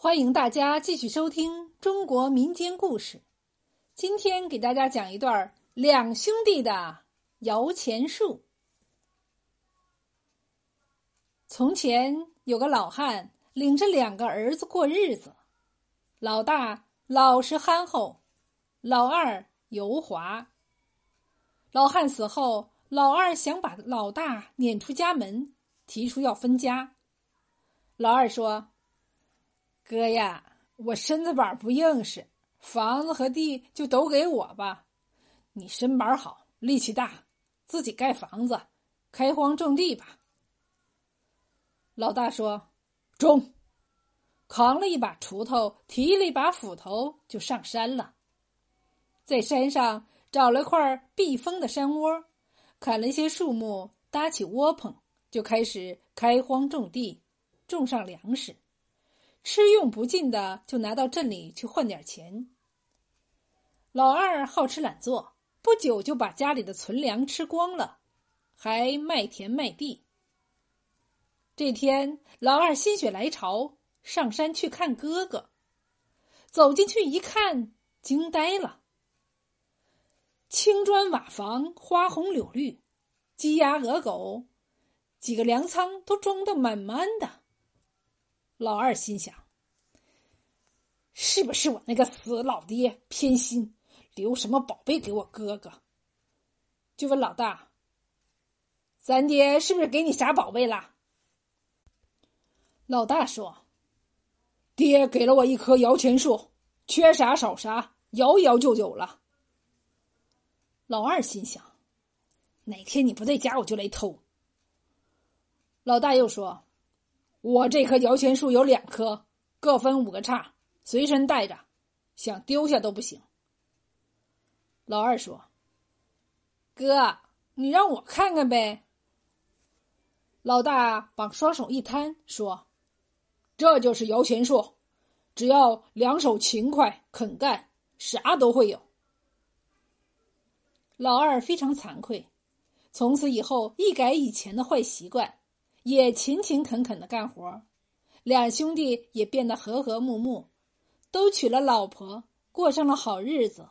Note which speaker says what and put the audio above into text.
Speaker 1: 欢迎大家继续收听中国民间故事。今天给大家讲一段两兄弟的摇钱树。从前有个老汉，领着两个儿子过日子。老大老实憨厚，老二油滑。老汉死后，老二想把老大撵出家门，提出要分家。老二说。哥呀，我身子板不硬实，房子和地就都给我吧。你身板好，力气大，自己盖房子，开荒种地吧。老大说：“中。”扛了一把锄头，提了一把斧头，就上山了。在山上找了块避风的山窝，砍了一些树木，搭起窝棚，就开始开荒种地，种上粮食。吃用不尽的，就拿到镇里去换点钱。老二好吃懒做，不久就把家里的存粮吃光了，还卖田卖地。这天，老二心血来潮，上山去看哥哥。走进去一看，惊呆了。青砖瓦房，花红柳绿，鸡鸭鹅狗，几个粮仓都装得满满的。老二心想：“是不是我那个死老爹偏心，留什么宝贝给我哥哥？”就问老大：“咱爹是不是给你啥宝贝了？”老大说：“爹给了我一棵摇钱树，缺啥少啥，摇一摇就有了。”老二心想：“哪天你不在家，我就来偷。”老大又说。我这棵摇钱树有两棵，各分五个叉，随身带着，想丢下都不行。老二说：“哥，你让我看看呗。”老大把双手一摊，说：“这就是摇钱树，只要两手勤快肯干，啥都会有。”老二非常惭愧，从此以后一改以前的坏习惯。也勤勤恳恳的干活，两兄弟也变得和和睦睦，都娶了老婆，过上了好日子。